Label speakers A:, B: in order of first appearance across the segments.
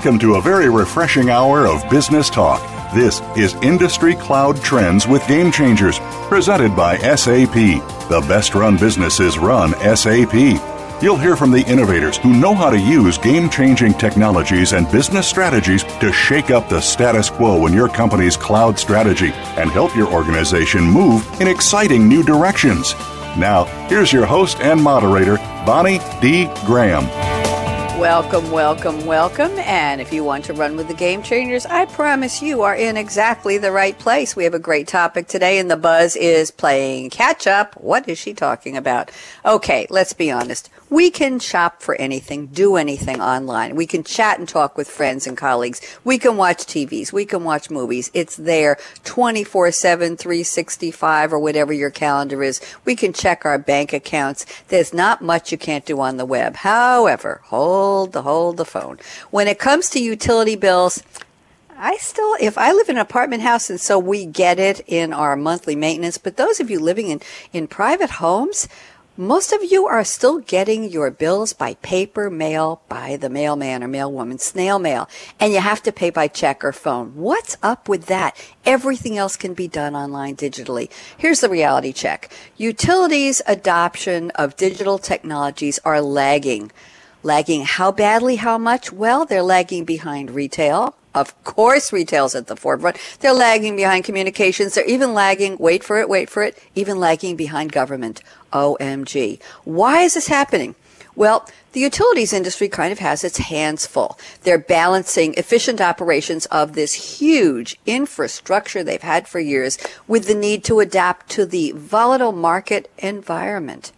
A: Welcome to a very refreshing hour of business talk. This is Industry Cloud Trends with Game Changers, presented by SAP. The best run businesses run SAP. You'll hear from the innovators who know how to use game changing technologies and business strategies to shake up the status quo in your company's cloud strategy and help your organization move in exciting new directions. Now, here's your host and moderator, Bonnie D. Graham.
B: Welcome, welcome, welcome. And if you want to run with the game changers, I promise you are in exactly the right place. We have a great topic today, and the buzz is playing catch up. What is she talking about? Okay, let's be honest. We can shop for anything, do anything online. We can chat and talk with friends and colleagues. We can watch TVs. We can watch movies. It's there 24 7, 365, or whatever your calendar is. We can check our bank accounts. There's not much you can't do on the web. However, hold the, hold the phone. When it comes to utility bills, I still, if I live in an apartment house, and so we get it in our monthly maintenance, but those of you living in, in private homes, most of you are still getting your bills by paper mail by the mailman or mailwoman, snail mail, and you have to pay by check or phone. What's up with that? Everything else can be done online digitally. Here's the reality check. Utilities adoption of digital technologies are lagging. Lagging how badly, how much? Well, they're lagging behind retail, of course, retail's at the forefront. They're lagging behind communications. They're even lagging, wait for it, wait for it, even lagging behind government. OMG. Why is this happening? Well, the utilities industry kind of has its hands full. They're balancing efficient operations of this huge infrastructure they've had for years with the need to adapt to the volatile market environment.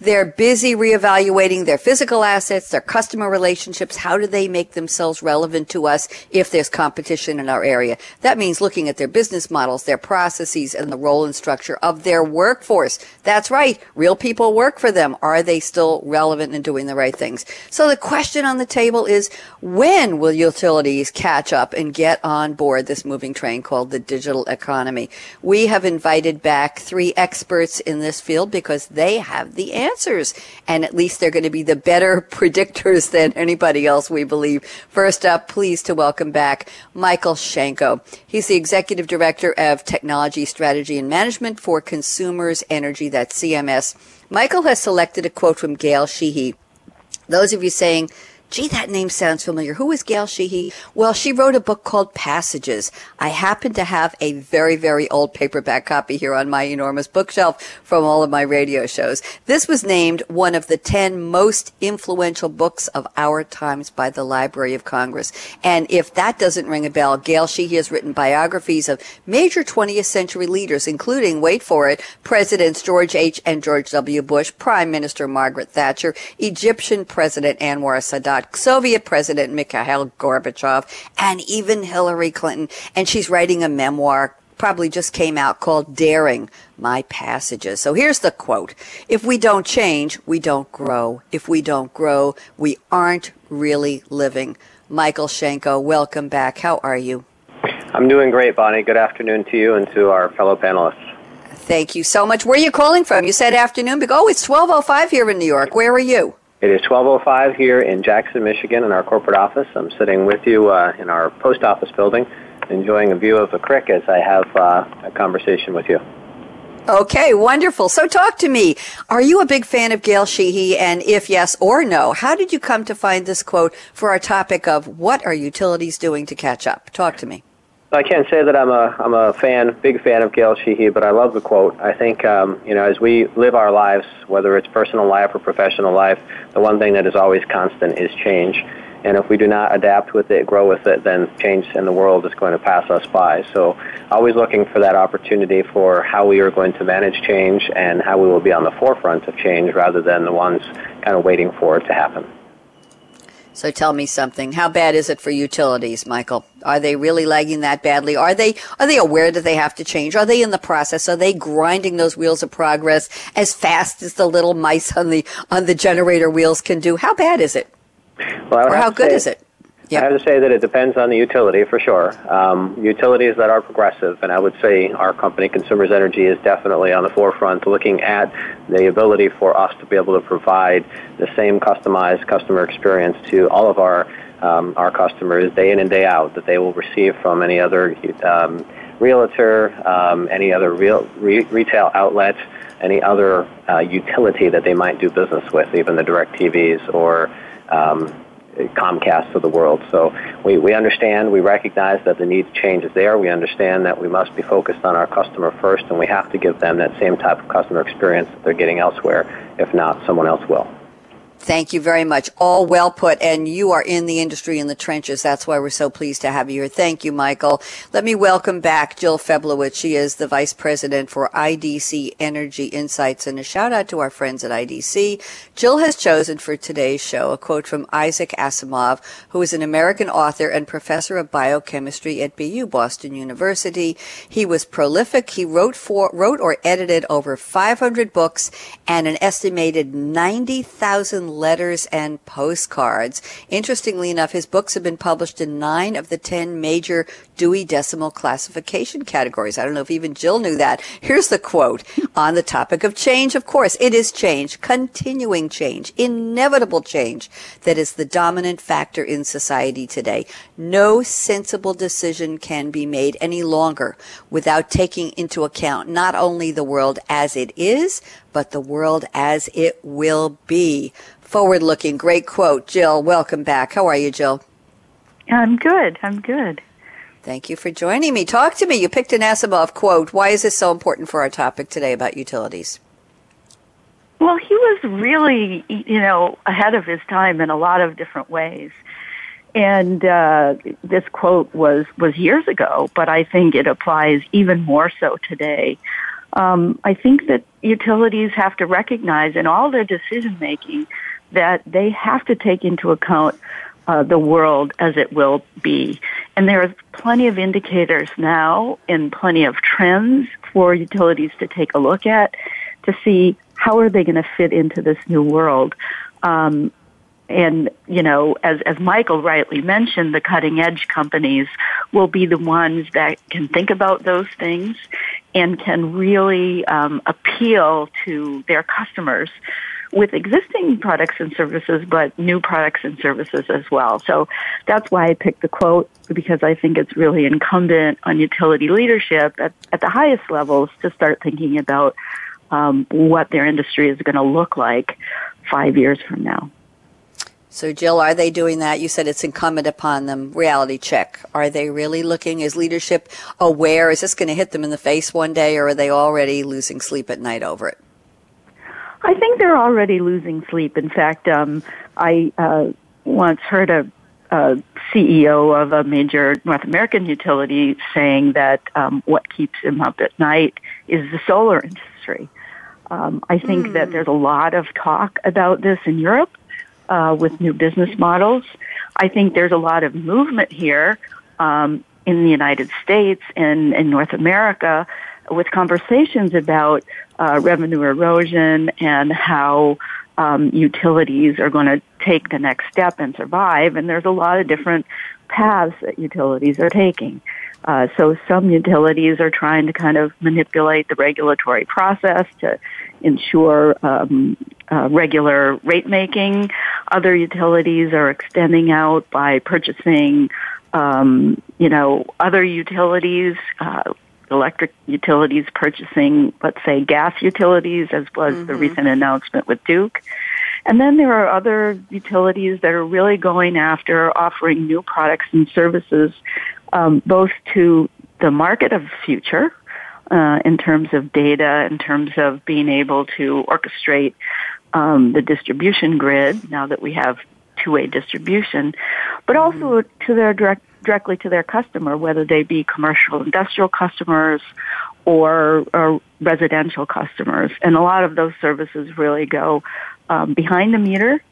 B: They're busy reevaluating their physical assets, their customer relationships. How do they make themselves relevant to us if there's competition in our area? That means looking at their business models, their processes, and the role and structure of their workforce. That's right. Real people work for them. Are they still relevant and doing the right things? So the question on the table is when will utilities catch up and get on board this moving train called the digital economy? We have invited back three experts in this field because they have the answers. And at least they're going to be the better predictors than anybody else, we believe. First up, pleased to welcome back Michael Shanko. He's the Executive Director of Technology Strategy and Management for Consumers Energy, that's CMS. Michael has selected a quote from Gail Sheehy. Those of you saying, Gee, that name sounds familiar. Who is Gail Sheehy? Well, she wrote a book called Passages. I happen to have a very, very old paperback copy here on my enormous bookshelf from all of my radio shows. This was named one of the 10 most influential books of our times by the Library of Congress. And if that doesn't ring a bell, Gail Sheehy has written biographies of major 20th century leaders, including, wait for it, Presidents George H. and George W. Bush, Prime Minister Margaret Thatcher, Egyptian President Anwar Sadat, Soviet President Mikhail Gorbachev, and even Hillary Clinton. And she's writing a memoir probably just came out called Daring My Passages. So here's the quote. If we don't change, we don't grow. If we don't grow, we aren't really living. Michael Shanko, welcome back. How are you?
C: I'm doing great, Bonnie. Good afternoon to you and to our fellow panelists.
B: Thank you so much. Where are you calling from? You said afternoon, but oh, it's 1205 here in New York. Where are you?
C: It is 1205 here in Jackson, Michigan, in our corporate office. I'm sitting with you uh, in our post office building, enjoying a view of the creek as I have uh, a conversation with you.
B: Okay, wonderful. So talk to me. Are you a big fan of Gail Sheehy? And if yes or no, how did you come to find this quote for our topic of what are utilities doing to catch up? Talk to me.
C: I can't say that I'm a I'm a fan, big fan of Gail Sheehy, but I love the quote. I think um, you know as we live our lives, whether it's personal life or professional life, the one thing that is always constant is change. And if we do not adapt with it, grow with it, then change in the world is going to pass us by. So always looking for that opportunity for how we are going to manage change and how we will be on the forefront of change rather than the ones kind of waiting for it to happen.
B: So tell me something. How bad is it for utilities, Michael? Are they really lagging that badly? Are they are they aware that they have to change? Are they in the process? Are they grinding those wheels of progress as fast as the little mice on the on the generator wheels can do? How bad is it?
C: Well,
B: or how good
C: say,
B: is it?
C: Yep. I have to say that it depends on the utility for sure. Um, utilities that are progressive, and I would say our company, Consumers Energy, is definitely on the forefront looking at the ability for us to be able to provide the same customized customer experience to all of our um, our customers day in and day out that they will receive from any other um, realtor, um, any other real, re- retail outlet, any other uh, utility that they might do business with, even the DirecTVs or um, Comcast of the world. So we, we understand, we recognize that the need to change is there. We understand that we must be focused on our customer first, and we have to give them that same type of customer experience that they're getting elsewhere. If not, someone else will.
B: Thank you very much. All well put. And you are in the industry in the trenches. That's why we're so pleased to have you here. Thank you, Michael. Let me welcome back Jill Feblowitz. She is the Vice President for IDC Energy Insights. And a shout out to our friends at IDC. Jill has chosen for today's show a quote from Isaac Asimov, who is an American author and professor of biochemistry at BU Boston University. He was prolific. He wrote for, wrote or edited over 500 books and an estimated 90,000 letters and postcards. Interestingly enough, his books have been published in nine of the ten major Dewey Decimal Classification categories. I don't know if even Jill knew that. Here's the quote on the topic of change. Of course, it is change, continuing change, inevitable change that is the dominant factor in society today. No sensible decision can be made any longer without taking into account not only the world as it is, but the world as it will be. Forward looking, great quote. Jill, welcome back. How are you, Jill?
D: I'm good. I'm good.
B: Thank you for joining me. Talk to me. You picked an Asimov quote. Why is this so important for our topic today about utilities?
D: Well, he was really, you know, ahead of his time in a lot of different ways. And uh, this quote was was years ago, but I think it applies even more so today. Um, I think that utilities have to recognize in all their decision making that they have to take into account uh, the world as it will be. And there are plenty of indicators now and plenty of trends for utilities to take a look at to see how are they going to fit into this new world. Um, and you know, as as Michael rightly mentioned, the cutting edge companies will be the ones that can think about those things and can really um, appeal to their customers with existing products and services, but new products and services as well. So that's why I picked the quote because I think it's really incumbent on utility leadership at, at the highest levels to start thinking about um, what their industry is going to look like five years from now.
B: So, Jill, are they doing that? You said it's incumbent upon them. Reality check. Are they really looking? Is leadership aware? Is this going to hit them in the face one day, or are they already losing sleep at night over it?
D: I think they're already losing sleep. In fact, um, I uh, once heard a, a, CEO of a major North American utility saying that um, what keeps him up at night is the solar industry. Um, I think mm. that there's a lot of talk about this in Europe uh, with new business models. I think there's a lot of movement here um, in the United States and in North America with conversations about uh, revenue erosion and how um, utilities are going to take the next step and survive. And there's a lot of different paths that utilities are taking. Uh, so some utilities are trying to kind of manipulate the regulatory process to ensure um, uh, regular rate making. Other utilities are extending out by purchasing, um, you know, other utilities, uh, electric utilities purchasing, let's say, gas utilities, as was mm-hmm. the recent announcement with Duke. And then there are other utilities that are really going after offering new products and services, um, both to the market of the future, uh, in terms of data, in terms of being able to orchestrate um, the distribution grid. Now that we have two-way distribution, but also mm-hmm. to their direct directly to their customer, whether they be commercial industrial customers or, or residential customers. And a lot of those services really go um, behind the meter,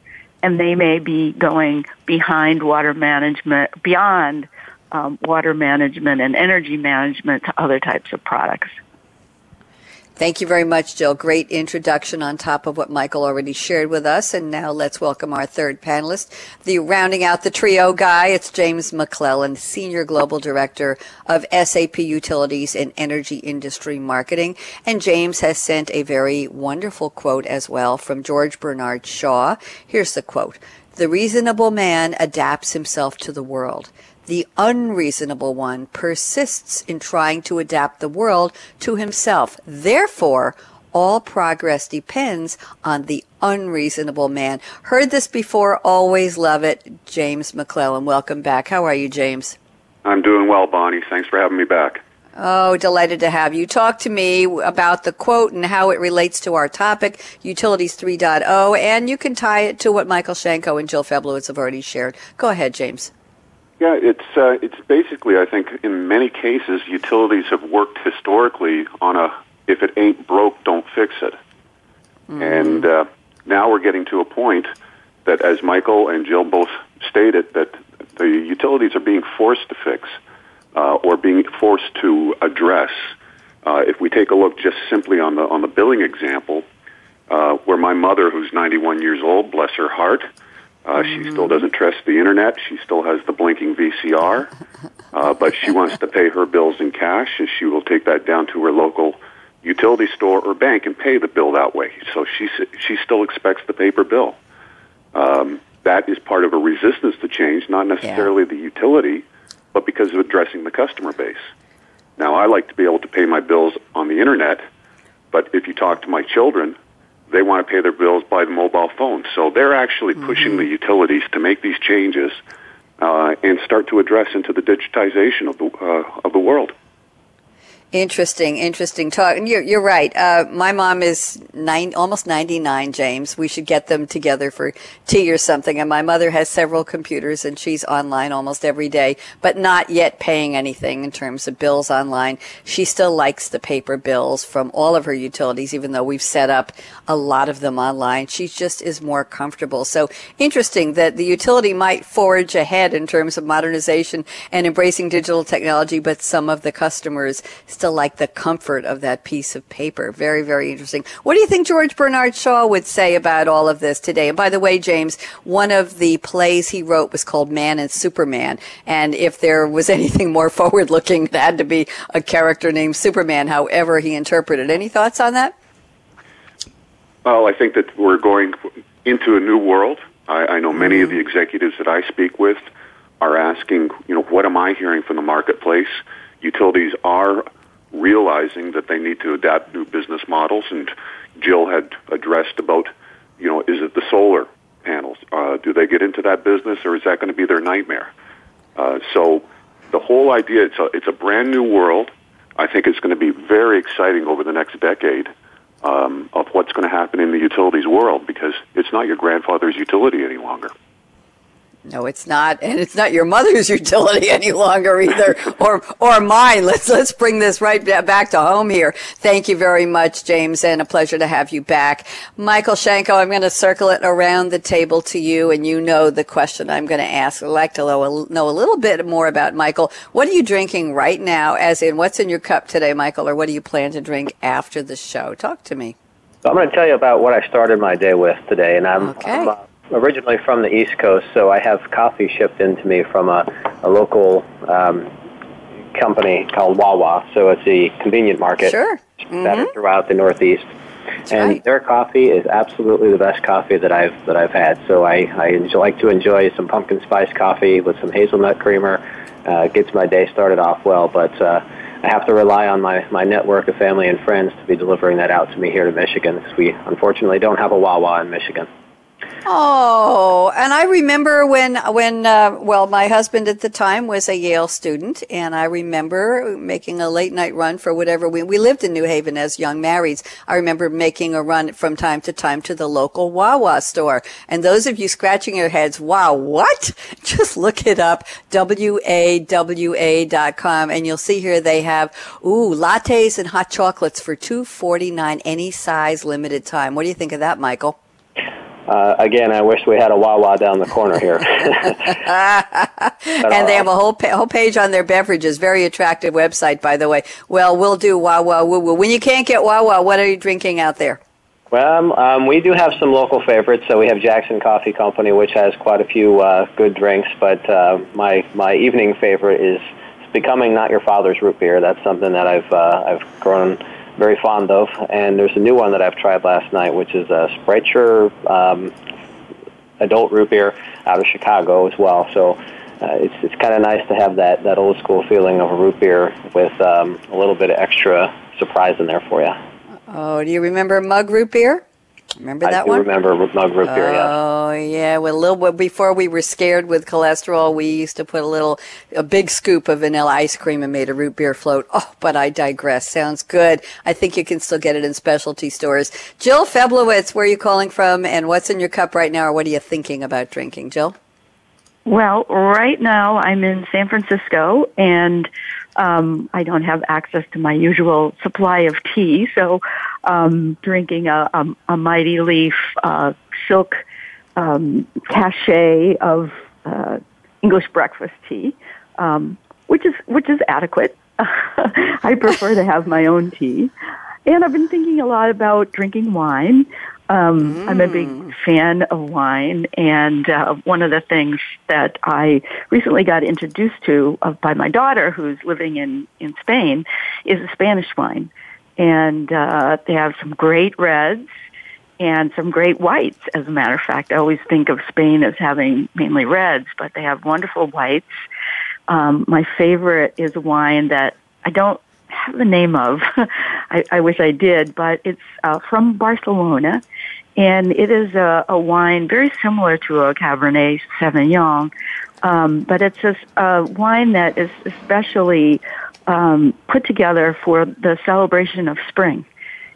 D: and they may be going behind water management, beyond um, water management and energy management to other types of products.
B: Thank you very much, Jill. Great introduction on top of what Michael already shared with us. And now let's welcome our third panelist, the rounding out the trio guy. It's James McClellan, Senior Global Director of SAP Utilities and Energy Industry Marketing. And James has sent a very wonderful quote as well from George Bernard Shaw. Here's the quote. The reasonable man adapts himself to the world. The unreasonable one persists in trying to adapt the world to himself. Therefore, all progress depends on the unreasonable man. Heard this before, always love it. James McClellan, welcome back. How are you, James?
E: I'm doing well, Bonnie. Thanks for having me back.
B: Oh, delighted to have you. Talk to me about the quote and how it relates to our topic, Utilities 3.0, and you can tie it to what Michael Shanko and Jill Feblowitz have already shared. Go ahead, James.
E: Yeah, it's uh, it's basically I think in many cases utilities have worked historically on a if it ain't broke, don't fix it, mm-hmm. and uh, now we're getting to a point that, as Michael and Jill both stated, that the utilities are being forced to fix uh, or being forced to address. Uh, if we take a look just simply on the on the billing example, uh, where my mother, who's 91 years old, bless her heart, uh, mm-hmm. She still doesn't trust the internet. She still has the blinking VCR, uh, but she wants to pay her bills in cash, and she will take that down to her local utility store or bank and pay the bill that way. So she she still expects the paper bill. Um, that is part of a resistance to change, not necessarily yeah. the utility, but because of addressing the customer base. Now, I like to be able to pay my bills on the internet, but if you talk to my children, they want to pay their bills by the mobile phone. So they're actually mm-hmm. pushing the utilities to make these changes uh, and start to address into the digitization of the uh, of the world.
B: Interesting, interesting talk. And you're, you're right. Uh, my mom is nine, almost 99, James. We should get them together for tea or something. And my mother has several computers and she's online almost every day, but not yet paying anything in terms of bills online. She still likes the paper bills from all of her utilities, even though we've set up a lot of them online. She just is more comfortable. So interesting that the utility might forge ahead in terms of modernization and embracing digital technology, but some of the customers still like the comfort of that piece of paper. Very, very interesting. What do you think George Bernard Shaw would say about all of this today? And by the way, James, one of the plays he wrote was called Man and Superman. And if there was anything more forward looking, it had to be a character named Superman, however he interpreted. Any thoughts on that?
E: Well, I think that we're going into a new world. I, I know many mm-hmm. of the executives that I speak with are asking, you know, what am I hearing from the marketplace? Utilities are realizing that they need to adapt new business models. And Jill had addressed about, you know, is it the solar panels? Uh, do they get into that business, or is that going to be their nightmare? Uh, so the whole idea it's a it's a brand new world. I think it's going to be very exciting over the next decade um, of what's going to happen in the utilities world because it's not your grandfather's utility any longer.
B: No, it's not, and it's not your mother's utility any longer either, or or mine. Let's let's bring this right back to home here. Thank you very much, James, and a pleasure to have you back, Michael Shanko. I'm going to circle it around the table to you, and you know the question I'm going to ask. I'd like to know, know a little bit more about Michael. What are you drinking right now? As in, what's in your cup today, Michael, or what do you plan to drink after the show? Talk to me.
C: I'm going to tell you about what I started my day with today, and I'm,
B: okay.
C: I'm uh, originally from the East Coast, so I have coffee shipped into me from a, a local um, company called Wawa. So it's a convenient market
B: sure. mm-hmm.
C: scattered throughout the Northeast.
B: That's
C: and
B: right.
C: their coffee is absolutely the best coffee that I've that I've had. So I, I like to enjoy some pumpkin spice coffee with some hazelnut creamer. Uh, gets my day started off well, but uh, I have to rely on my, my network of family and friends to be delivering that out to me here to Michigan because we unfortunately don't have a Wawa in Michigan.
B: Oh, and I remember when when uh, well, my husband at the time was a Yale student, and I remember making a late night run for whatever we we lived in New Haven as young marrieds. I remember making a run from time to time to the local Wawa store. And those of you scratching your heads, wow, what? Just look it up, wawa.com, and you'll see here they have ooh lattes and hot chocolates for two forty nine, any size, limited time. What do you think of that, Michael?
C: Uh, again, I wish we had a Wawa down the corner here. and
B: they have a whole pa- whole page on their beverages. Very attractive website, by the way. Well, we'll do Wawa woo woo. When you can't get Wawa, what are you drinking out there?
C: Well, um, we do have some local favorites. So we have Jackson Coffee Company, which has quite a few uh, good drinks. But uh, my my evening favorite is becoming not your father's root beer. That's something that I've uh, I've grown very fond of. And there's a new one that I've tried last night, which is a Sprecher um, adult root beer out of Chicago as well. So uh, it's it's kind of nice to have that that old school feeling of a root beer with um, a little bit of extra surprise in there for you.
B: Oh, do you remember mug root beer? Remember that
C: I do
B: one?
C: remember mug root beer.
B: Oh yeah, well, a little before we were scared with cholesterol, we used to put a little, a big scoop of vanilla ice cream and made a root beer float. Oh, but I digress. Sounds good. I think you can still get it in specialty stores. Jill Feblowitz, where are you calling from, and what's in your cup right now, or what are you thinking about drinking, Jill?
D: Well, right now I'm in San Francisco and um, I don't have access to my usual supply of tea, so um, drinking a, a, a Mighty Leaf uh, silk um, cachet of uh, English breakfast tea, um, which is which is adequate. I prefer to have my own tea, and I've been thinking a lot about drinking wine. Um, mm. I'm a big fan of wine, and uh, one of the things that I recently got introduced to uh, by my daughter, who's living in in Spain, is a Spanish wine, and uh, they have some great reds and some great whites. As a matter of fact, I always think of Spain as having mainly reds, but they have wonderful whites. Um, my favorite is a wine that I don't have the name of. I, I wish I did, but it's uh, from Barcelona, and it is a, a wine very similar to a Cabernet Sauvignon, um, but it's a, a wine that is especially um, put together for the celebration of spring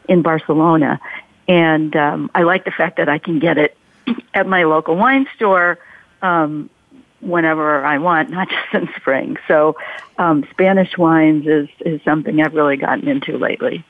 D: in Barcelona. And um, I like the fact that I can get it at my local wine store um, whenever I want, not just in spring. So um, Spanish wines is, is something I've really gotten into lately.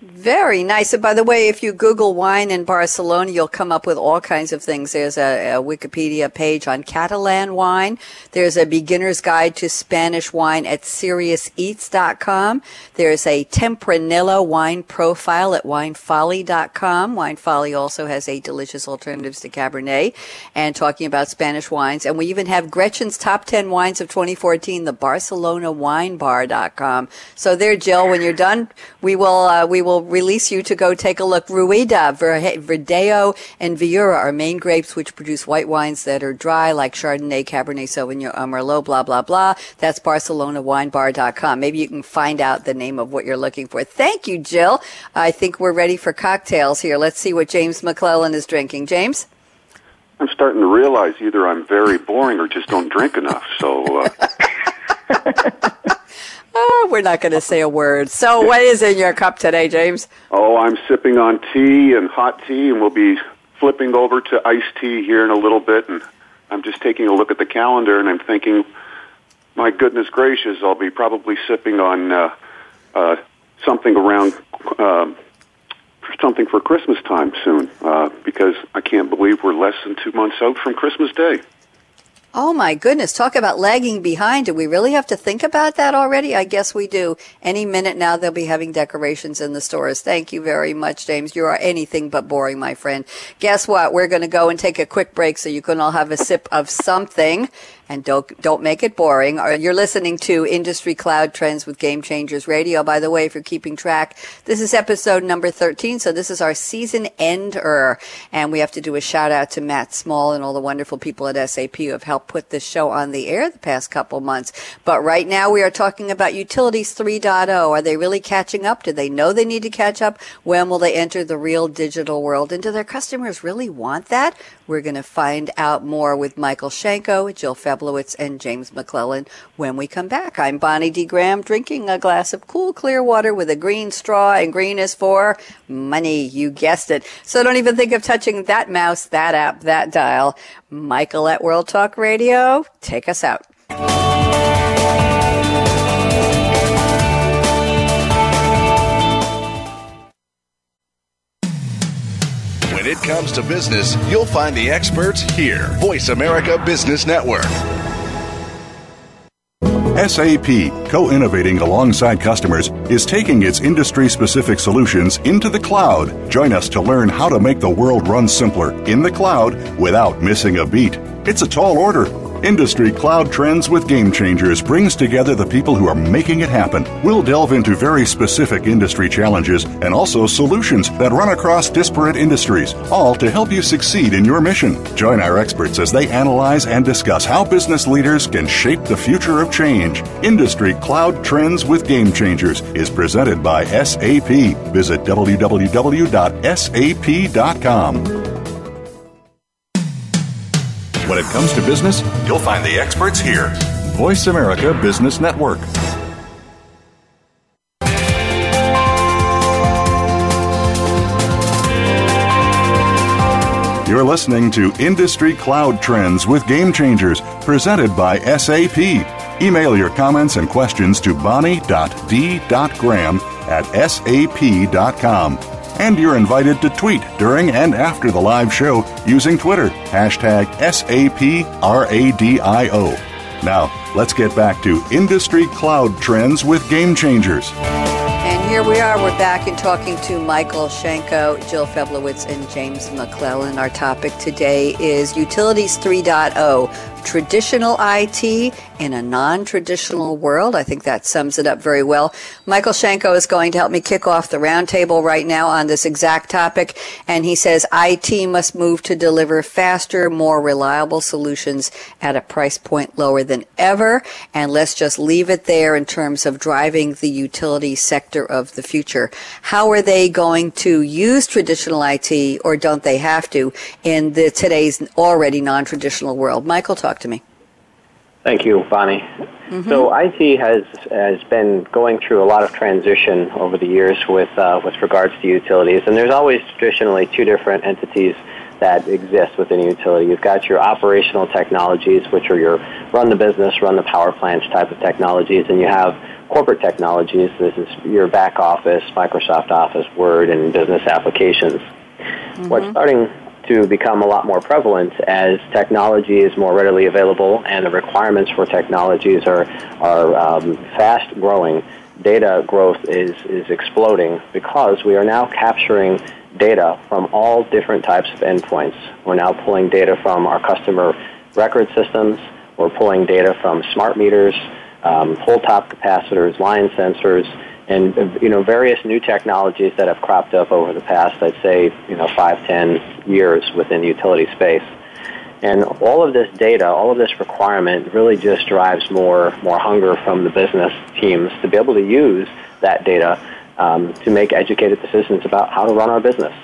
B: Very nice. And by the way, if you Google wine in Barcelona, you'll come up with all kinds of things. There's a, a, Wikipedia page on Catalan wine. There's a beginner's guide to Spanish wine at SeriousEats.com. There's a Tempranillo wine profile at WineFolly.com. Wine Folly also has eight delicious alternatives to Cabernet and talking about Spanish wines. And we even have Gretchen's top 10 wines of 2014, the BarcelonaWineBar.com. So there, Jill, when you're done, we will, uh, we will will release you to go take a look. Rueda, Verdejo, and Viura are main grapes which produce white wines that are dry, like Chardonnay, Cabernet Sauvignon, Merlot, blah, blah, blah. That's BarcelonaWineBar.com. Maybe you can find out the name of what you're looking for. Thank you, Jill. I think we're ready for cocktails here. Let's see what James McClellan is drinking. James?
E: I'm starting to realize either I'm very boring or just don't drink enough. So. Uh...
B: Oh, we're not going to say a word. So, what is in your cup today, James?
E: Oh, I'm sipping on tea and hot tea, and we'll be flipping over to iced tea here in a little bit. And I'm just taking a look at the calendar, and I'm thinking, my goodness gracious, I'll be probably sipping on uh, uh, something around uh, something for Christmas time soon, uh, because I can't believe we're less than two months out from Christmas Day.
B: Oh my goodness, talk about lagging behind. Do we really have to think about that already? I guess we do. Any minute now they'll be having decorations in the stores. Thank you very much, James. You are anything but boring, my friend. Guess what? We're going to go and take a quick break so you can all have a sip of something. And don't don't make it boring. You're listening to Industry Cloud Trends with Game Changers Radio. By the way, if you're keeping track, this is episode number 13, so this is our season ender, and we have to do a shout out to Matt Small and all the wonderful people at SAP who have helped put this show on the air the past couple months. But right now we are talking about Utilities 3.0. Are they really catching up? Do they know they need to catch up? When will they enter the real digital world? And do their customers really want that? We're going to find out more with Michael Shenko, Jill And James McClellan when we come back. I'm Bonnie D. Graham drinking a glass of cool, clear water with a green straw, and green is for money. You guessed it. So don't even think of touching that mouse, that app, that dial. Michael at World Talk Radio, take us out.
A: It comes to business, you'll find the experts here. Voice America Business Network. SAP, co innovating alongside customers, is taking its industry specific solutions into the cloud. Join us to learn how to make the world run simpler in the cloud without missing a beat. It's a tall order Industry Cloud Trends with Game Changers brings together the people who are making it happen. We'll delve into very specific industry challenges and also solutions that run across disparate industries, all to help you succeed in your mission. Join our experts as they analyze and discuss how business leaders can shape the future of change. Industry Cloud Trends with Game Changers is presented by SAP. Visit www.sap.com. When it comes to business, you'll find the experts here. Voice America Business Network. You're listening to Industry Cloud Trends with Game Changers, presented by SAP. Email your comments and questions to bonnie.d.graham at sap.com and you're invited to tweet during and after the live show using Twitter, hashtag SAPRADIO. Now, let's get back to industry cloud trends with Game Changers.
B: And here we are. We're back and talking to Michael Shenko, Jill Feblowitz, and James McClellan. Our topic today is Utilities 3.0 traditional IT in a non traditional world. I think that sums it up very well. Michael Shanko is going to help me kick off the roundtable right now on this exact topic. And he says IT must move to deliver faster, more reliable solutions at a price point lower than ever. And let's just leave it there in terms of driving the utility sector of the future. How are they going to use traditional IT or don't they have to in the today's already non traditional world? Michael, talk to me.
C: Thank you, Bonnie. Mm-hmm. So IT has has been going through a lot of transition over the years with uh, with regards to utilities, and there's always traditionally two different entities that exist within a utility. You've got your operational technologies, which are your run the business, run the power plants type of technologies, and you have corporate technologies. This is your back office, Microsoft Office, Word, and business applications. Mm-hmm. What's starting to become a lot more prevalent as technology is more readily available and the requirements for technologies are, are um, fast growing. Data growth is, is exploding because we are now capturing data from all different types of endpoints. We're now pulling data from our customer record systems. We're pulling data from smart meters, um, pole top capacitors, line sensors, and you know various new technologies that have cropped up over the past, I'd say, you know, five, ten years within the utility space. And all of this data, all of this requirement really just drives more, more hunger from the business teams to be able to use that data um, to make educated decisions about how to run our business.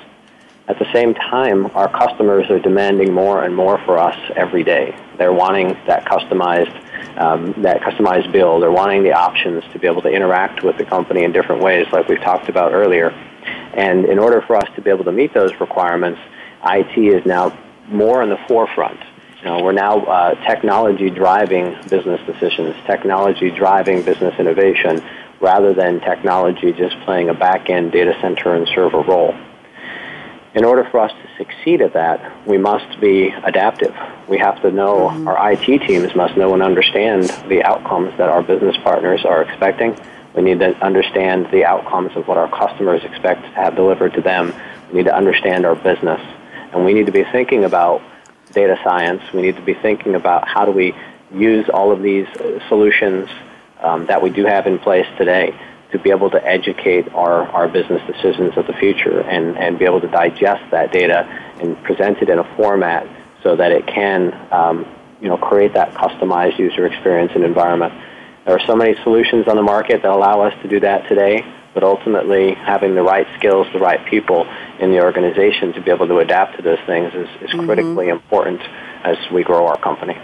C: At the same time, our customers are demanding more and more for us every day. They're wanting that customized um, that customized build or wanting the options to be able to interact with the company in different ways, like we've talked about earlier. And in order for us to be able to meet those requirements, IT is now more in the forefront. You know, we're now uh, technology driving business decisions, technology driving business innovation, rather than technology just playing a back end data center and server role. In order for us to succeed at that, we must be adaptive. We have to know, mm-hmm. our IT teams must know and understand the outcomes that our business partners are expecting. We need to understand the outcomes of what our customers expect to have delivered to them. We need to understand our business. And we need to be thinking about data science. We need to be thinking about how do we use all of these solutions um, that we do have in place today to be able to educate our, our business decisions of the future and, and be able to digest that data and present it in a format so that it can um, you know, create that customized user experience and environment. There are so many solutions on the market that allow us to do that today, but ultimately having the right skills, the right people in the organization to be able to adapt to those things is, is mm-hmm. critically important as we grow our company.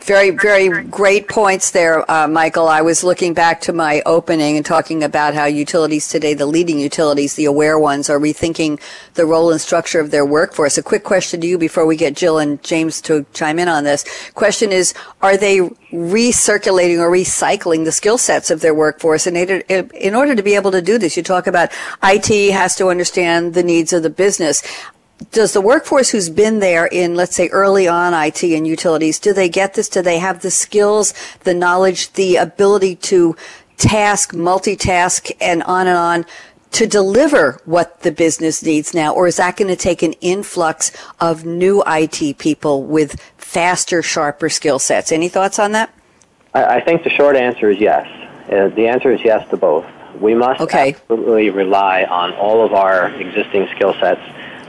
B: Very, very great points there, uh, Michael. I was looking back to my opening and talking about how utilities today, the leading utilities, the aware ones, are rethinking the role and structure of their workforce. A quick question to you before we get Jill and James to chime in on this. Question is, are they recirculating or recycling the skill sets of their workforce? And in order to be able to do this, you talk about IT has to understand the needs of the business does the workforce who's been there in, let's say, early on IT and utilities, do they get this? Do they have the skills, the knowledge, the ability to task, multitask, and on and on to deliver what the business needs now? Or is that going to take an influx of new IT people with faster, sharper skill sets? Any thoughts on that?
C: I think the short answer is yes. Uh, the answer is yes to both. We must okay. absolutely rely on all of our existing skill sets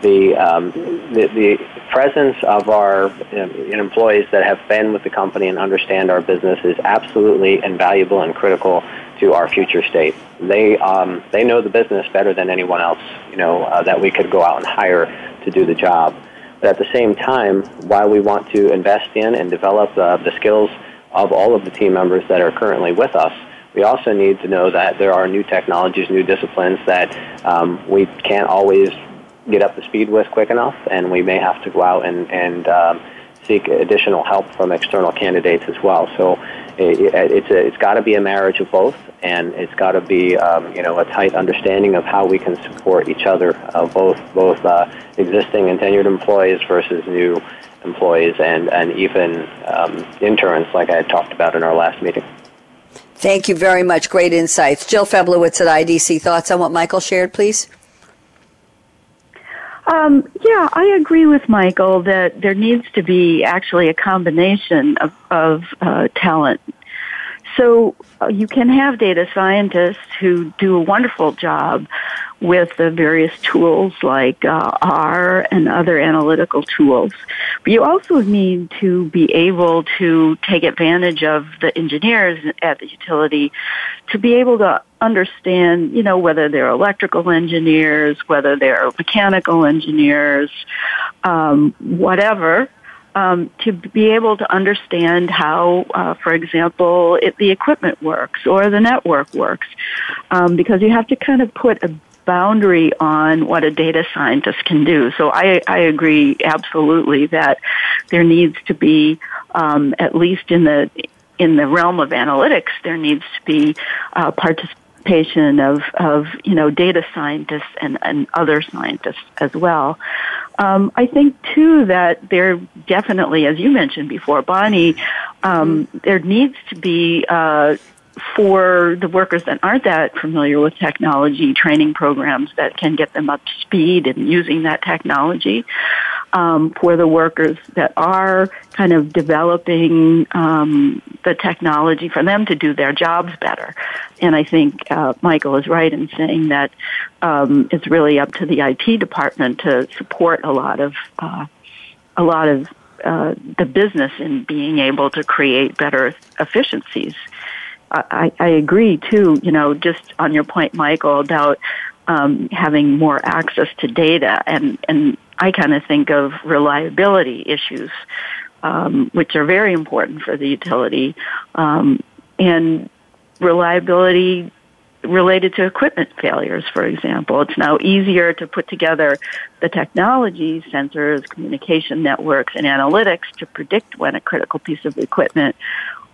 C: the, um, the, the presence of our um, employees that have been with the company and understand our business is absolutely invaluable and critical to our future state. They um, they know the business better than anyone else. You know uh, that we could go out and hire to do the job. But at the same time, while we want to invest in and develop uh, the skills of all of the team members that are currently with us, we also need to know that there are new technologies, new disciplines that um, we can't always get up to speed with quick enough, and we may have to go out and, and um, seek additional help from external candidates as well. So it, it's it's got to be a marriage of both, and it's got to be um, you know a tight understanding of how we can support each other, uh, both both uh, existing and tenured employees versus new employees, and and even um, interns, like I had talked about in our last meeting.
B: Thank you very much. Great insights. Jill Feblowitz at IDC. Thoughts on what Michael shared, please?
D: Um, yeah, I agree with Michael that there needs to be actually a combination of, of uh, talent. So uh, you can have data scientists who do a wonderful job with the various tools like uh, R and other analytical tools. But you also need to be able to take advantage of the engineers at the utility to be able to understand, you know, whether they're electrical engineers, whether they're mechanical engineers, um, whatever, um, to be able to understand how, uh, for example, it, the equipment works or the network works, um, because you have to kind of put a boundary on what a data scientist can do. So I, I agree absolutely that there needs to be, um, at least in the in the realm of analytics, there needs to be uh, participation of, of you know data scientists and, and other scientists as well. Um, I think too that there definitely, as you mentioned before, Bonnie, um, there needs to be uh, for the workers that aren't that familiar with technology, training programs that can get them up to speed in using that technology. Um, for the workers that are kind of developing um, the technology for them to do their jobs better. And I think uh, Michael is right in saying that um, it's really up to the IT department to support a lot of uh, a lot of uh, the business in being able to create better efficiencies I, I agree too, you know, just on your point, Michael, about um, having more access to data. And, and I kind of think of reliability issues, um, which are very important for the utility. Um, and reliability related to equipment failures, for example. It's now easier to put together the technology, sensors, communication networks, and analytics to predict when a critical piece of equipment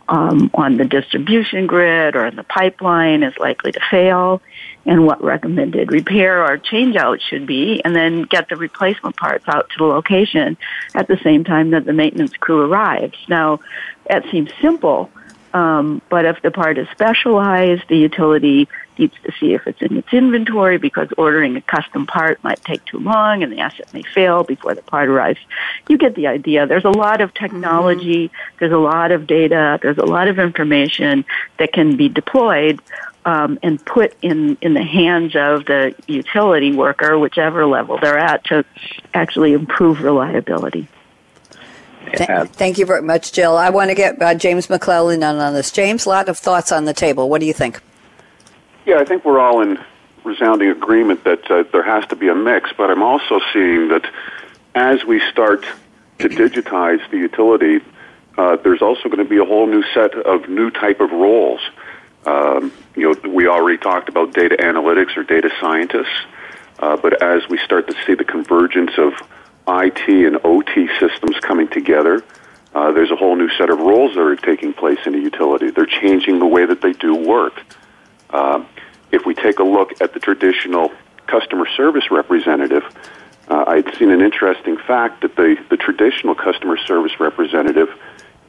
D: um, on the distribution grid or in the pipeline is likely to fail and what recommended repair or change out should be and then get the replacement parts out to the location at the same time that the maintenance crew arrives. Now, that seems simple, Um, but if the part is specialized, the utility needs to see if it's in its inventory because ordering a custom part might take too long and the asset may fail before the part arrives. You get the idea. There's a lot of technology, mm-hmm. there's a lot of data, there's a lot of information that can be deployed um, and put in, in the hands of the utility worker, whichever level they're at, to actually improve reliability.
B: Th- thank you very much, Jill. I want to get uh, James McClellan on, on this. James, a lot of thoughts on the table. What do you think?
E: Yeah, I think we're all in resounding agreement that uh, there has to be a mix, but I'm also seeing that as we start to digitize the utility, uh, there's also going to be a whole new set of new type of roles. Um, you know, we already talked about data analytics or data scientists, uh, but as we start to see the convergence of IT and OT systems coming together. Uh, there's a whole new set of roles that are taking place in a utility. They're changing the way that they do work. Uh, if we take a look at the traditional customer service representative, uh, I'd seen an interesting fact that the, the traditional customer service representative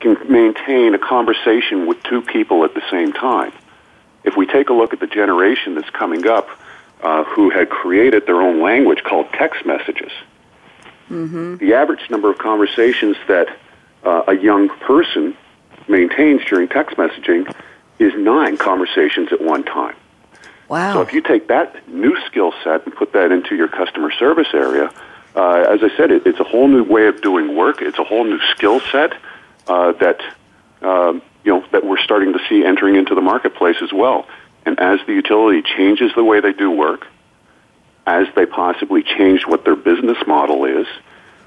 E: can maintain a conversation with two people at the same time. If we take a look at the generation that's coming up, uh, who had created their own language called text messages, Mm-hmm. The average number of conversations that uh, a young person maintains during text messaging is nine conversations at one time.
B: Wow.
E: So if you take that new skill set and put that into your customer service area, uh, as I said, it, it's a whole new way of doing work. It's a whole new skill set uh, that uh, you know that we're starting to see entering into the marketplace as well. And as the utility changes the way they do work, as they possibly change what their business model is,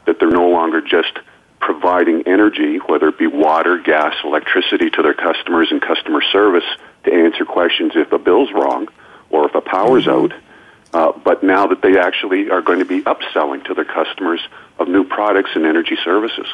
E: that they're no longer just providing energy, whether it be water, gas, electricity to their customers and customer service to answer questions if a bill's wrong or if a power's mm-hmm. out. Uh, but now that they actually are going to be upselling to their customers of new products and energy services.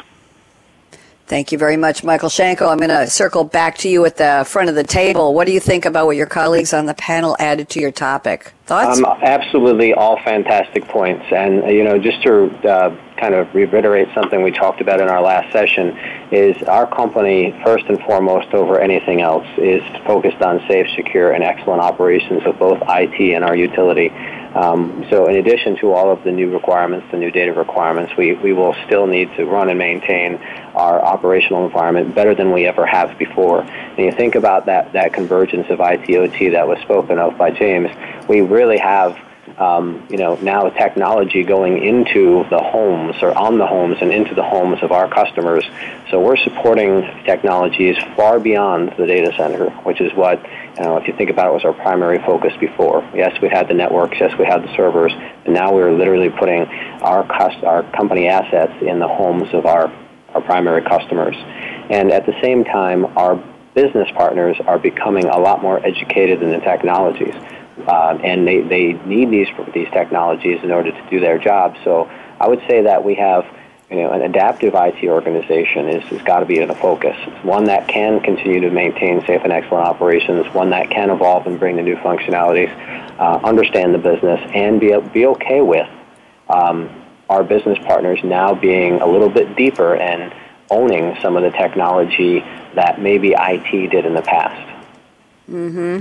B: Thank you very much, Michael Shanko. I'm going to circle back to you at the front of the table. What do you think about what your colleagues on the panel added to your topic? Thoughts?
C: Um, absolutely, all fantastic points. And, uh, you know, just to uh, kind of reiterate something we talked about in our last session, is our company, first and foremost over anything else, is focused on safe, secure, and excellent operations of both IT and our utility. Um, so in addition to all of the new requirements, the new data requirements, we, we will still need to run and maintain our operational environment better than we ever have before. And you think about that, that convergence of IT-OT that was spoken of by James, we really have um, you know, now technology going into the homes or on the homes and into the homes of our customers. So we're supporting technologies far beyond the data center, which is what, you know, if you think about it, was our primary focus before. Yes, we had the networks, yes, we had the servers, and now we're literally putting our, cost, our company assets in the homes of our, our primary customers. And at the same time, our business partners are becoming a lot more educated in the technologies uh, and they, they need these these technologies in order to do their job. So I would say that we have you know, an adaptive IT organization is, has got to be in a focus. It's one that can continue to maintain safe and excellent operations, one that can evolve and bring the new functionalities, uh, understand the business, and be, be okay with um, our business partners now being a little bit deeper and owning some of the technology that maybe IT did in the past.
B: Mm-hmm.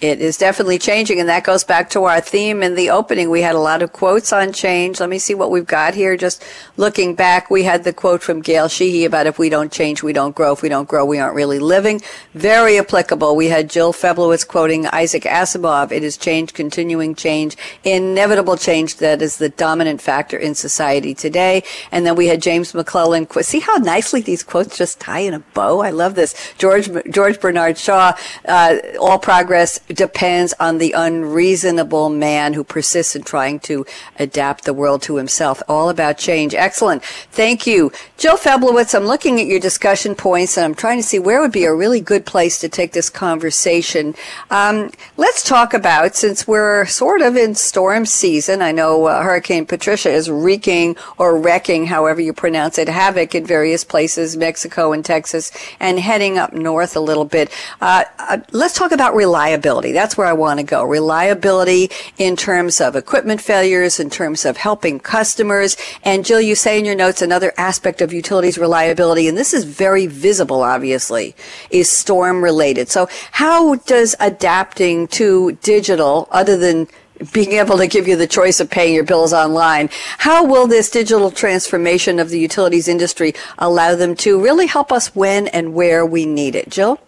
B: It is definitely changing, and that goes back to our theme in the opening. We had a lot of quotes on change. Let me see what we've got here. Just looking back, we had the quote from Gail Sheehy about if we don't change, we don't grow. If we don't grow, we aren't really living. Very applicable. We had Jill Feblowitz quoting Isaac Asimov. It is change, continuing change, inevitable change that is the dominant factor in society today. And then we had James McClellan. See how nicely these quotes just tie in a bow? I love this. George, George Bernard Shaw, uh, all progress depends on the unreasonable man who persists in trying to adapt the world to himself. All about change. Excellent. Thank you. Jill Feblowitz, I'm looking at your discussion points and I'm trying to see where would be a really good place to take this conversation. Um, let's talk about, since we're sort of in storm season, I know uh, Hurricane Patricia is wreaking or wrecking, however you pronounce it, havoc in various places, Mexico and Texas, and heading up north a little bit. Uh, uh, let's talk about reliability reliability. That's where I want to go. Reliability in terms of equipment failures, in terms of helping customers. And Jill, you say in your notes another aspect of utilities reliability, and this is very visible, obviously, is storm related. So how does adapting to digital, other than being able to give you the choice of paying your bills online. How will this digital transformation of the utilities industry allow them to really help us when and where we need it? Jill?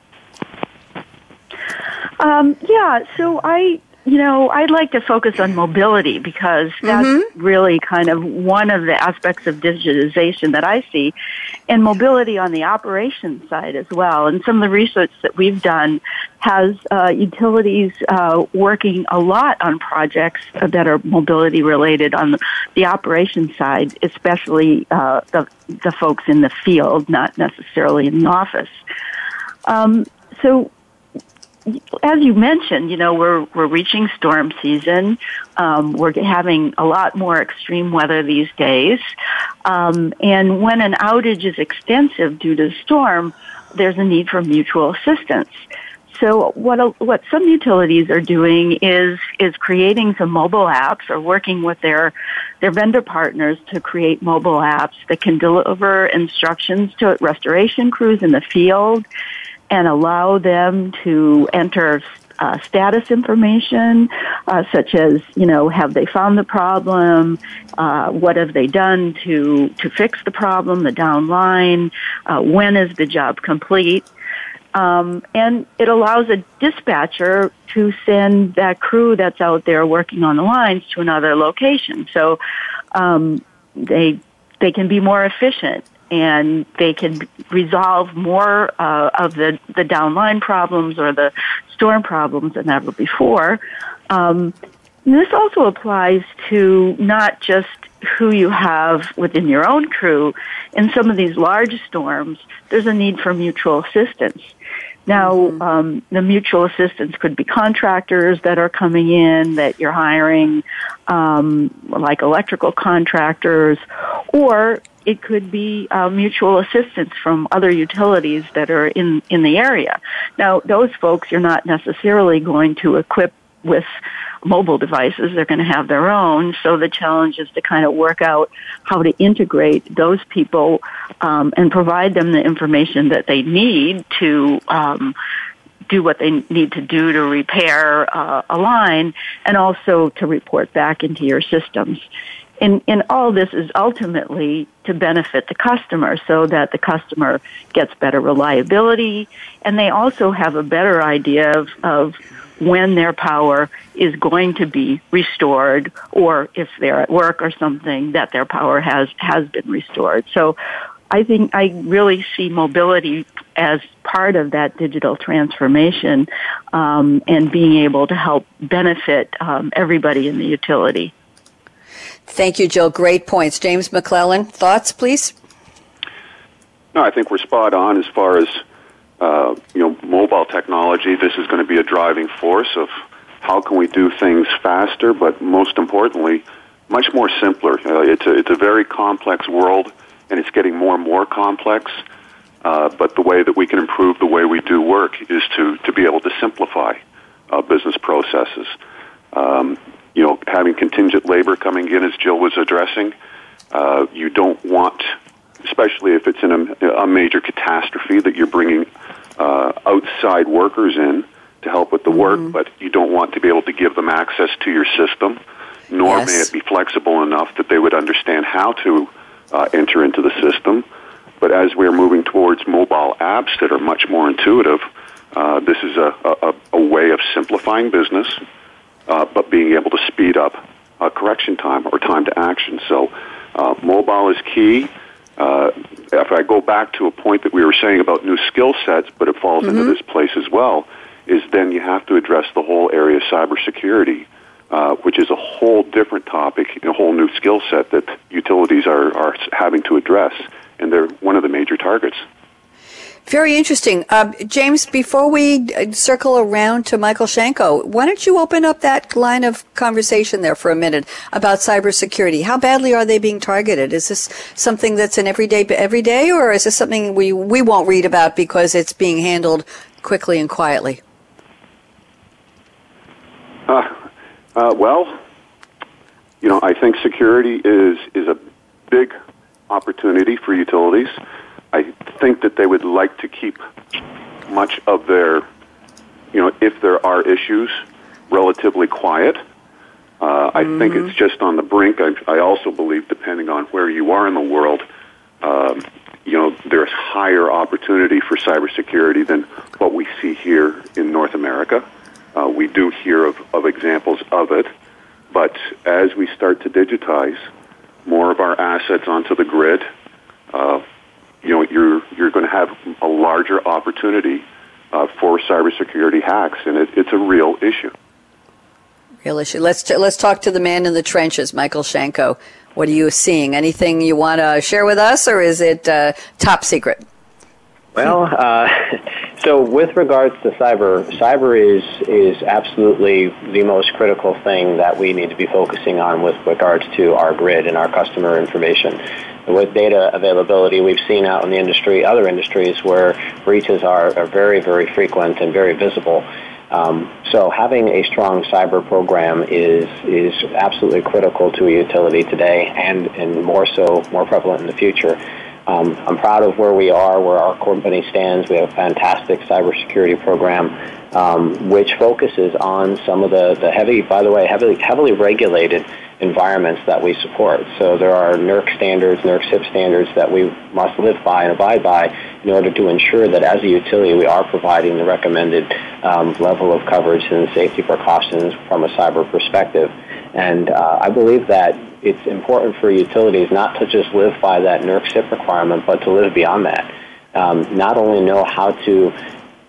D: Um, yeah, so I, you know, I'd like to focus on mobility because that's mm-hmm. really kind of one of the aspects of digitization that I see, and mobility on the operations side as well. And some of the research that we've done has uh, utilities uh, working a lot on projects that are mobility related on the, the operations side, especially uh, the the folks in the field, not necessarily in the office. Um, so as you mentioned, you know, we're we're reaching storm season. Um, we're having a lot more extreme weather these days, um, and when an outage is extensive due to storm, there's a need for mutual assistance. So what what some utilities are doing is is creating some mobile apps or working with their their vendor partners to create mobile apps that can deliver instructions to restoration crews in the field and allow them to enter uh, status information, uh, such as you know, have they found the problem? Uh, what have they done to to fix the problem? The downline. Uh, when is the job complete? Um, and it allows a dispatcher to send that crew that's out there working on the lines to another location. So um, they they can be more efficient and they can resolve more uh, of the, the downline problems or the storm problems than ever before. Um, this also applies to not just who you have within your own crew. In some of these large storms, there's a need for mutual assistance. Now, mm-hmm. um, the mutual assistance could be contractors that are coming in that you're hiring, um, like electrical contractors, or it could be uh, mutual assistance from other utilities that are in, in the area. Now, those folks you're not necessarily going to equip with mobile devices. They're going to have their own. So the challenge is to kind of work out how to integrate those people um, and provide them the information that they need to um, do what they need to do to repair uh, a line and also to report back into your systems. And, and all this is ultimately to benefit the customer so that the customer gets better reliability and they also have a better idea of, of when their power is going to be restored or if they're at work or something that their power has, has been restored. So I think I really see mobility as part of that digital transformation um, and being able to help benefit um, everybody in the utility.
B: Thank you, Jill. Great points. James McClellan, thoughts, please?
E: No, I think we're spot on as far as uh, you know mobile technology. This is going to be a driving force of how can we do things faster, but most importantly, much more simpler. Uh, it's a it's a very complex world, and it's getting more and more complex. Uh, but the way that we can improve the way we do work is to to be able to simplify uh, business processes. Um, you know, having contingent labor coming in, as Jill was addressing, uh, you don't want, especially if it's in a, a major catastrophe, that you're bringing uh, outside workers in to help with the work, mm-hmm. but you don't want to be able to give them access to your system, nor yes. may it be flexible enough that they would understand how to uh, enter into the system. But as we're moving towards mobile apps that are much more intuitive, uh, this is a, a, a way of simplifying business uh, but being able to speed up uh, correction time or time to action. So uh, mobile is key. Uh, if I go back to a point that we were saying about new skill sets, but it falls mm-hmm. into this place as well, is then you have to address the whole area of cybersecurity, uh, which is a whole different topic, a whole new skill set that utilities are, are having to address, and they're one of the major targets.
B: Very interesting. Uh, James, before we uh, circle around to Michael Shanko, why don't you open up that line of conversation there for a minute about cybersecurity? How badly are they being targeted? Is this something that's an everyday, every day, or is this something we, we won't read about because it's being handled quickly and quietly?
E: Uh, uh, well, you know, I think security is is a big opportunity for utilities. I think that they would like to keep much of their, you know, if there are issues, relatively quiet. Uh, I mm-hmm. think it's just on the brink. I, I also believe, depending on where you are in the world, um, you know, there's higher opportunity for cybersecurity than what we see here in North America. Uh, we do hear of, of examples of it, but as we start to digitize more of our assets onto the grid, uh, you know, you're you're going to have a larger opportunity uh, for cybersecurity hacks, and it, it's a real issue.
B: Real issue. Let's t- let's talk to the man in the trenches, Michael Shanko. What are you seeing? Anything you want to share with us, or is it uh, top secret?
C: Well, uh, so with regards to cyber, cyber is is absolutely the most critical thing that we need to be focusing on with regards to our grid and our customer information. with data availability, we've seen out in the industry, other industries, where breaches are, are very, very frequent and very visible. Um, so having a strong cyber program is is absolutely critical to a utility today, and and more so, more prevalent in the future. Um, I'm proud of where we are, where our company stands. We have a fantastic cybersecurity program, um, which focuses on some of the, the heavy, by the way, heavily heavily regulated environments that we support. So there are NERC standards, NERC CIP standards that we must live by and abide by in order to ensure that as a utility we are providing the recommended um, level of coverage and safety precautions from a cyber perspective. And uh, I believe that it's important for utilities not to just live by that NERC CIP requirement, but to live beyond that. Um, not only know how to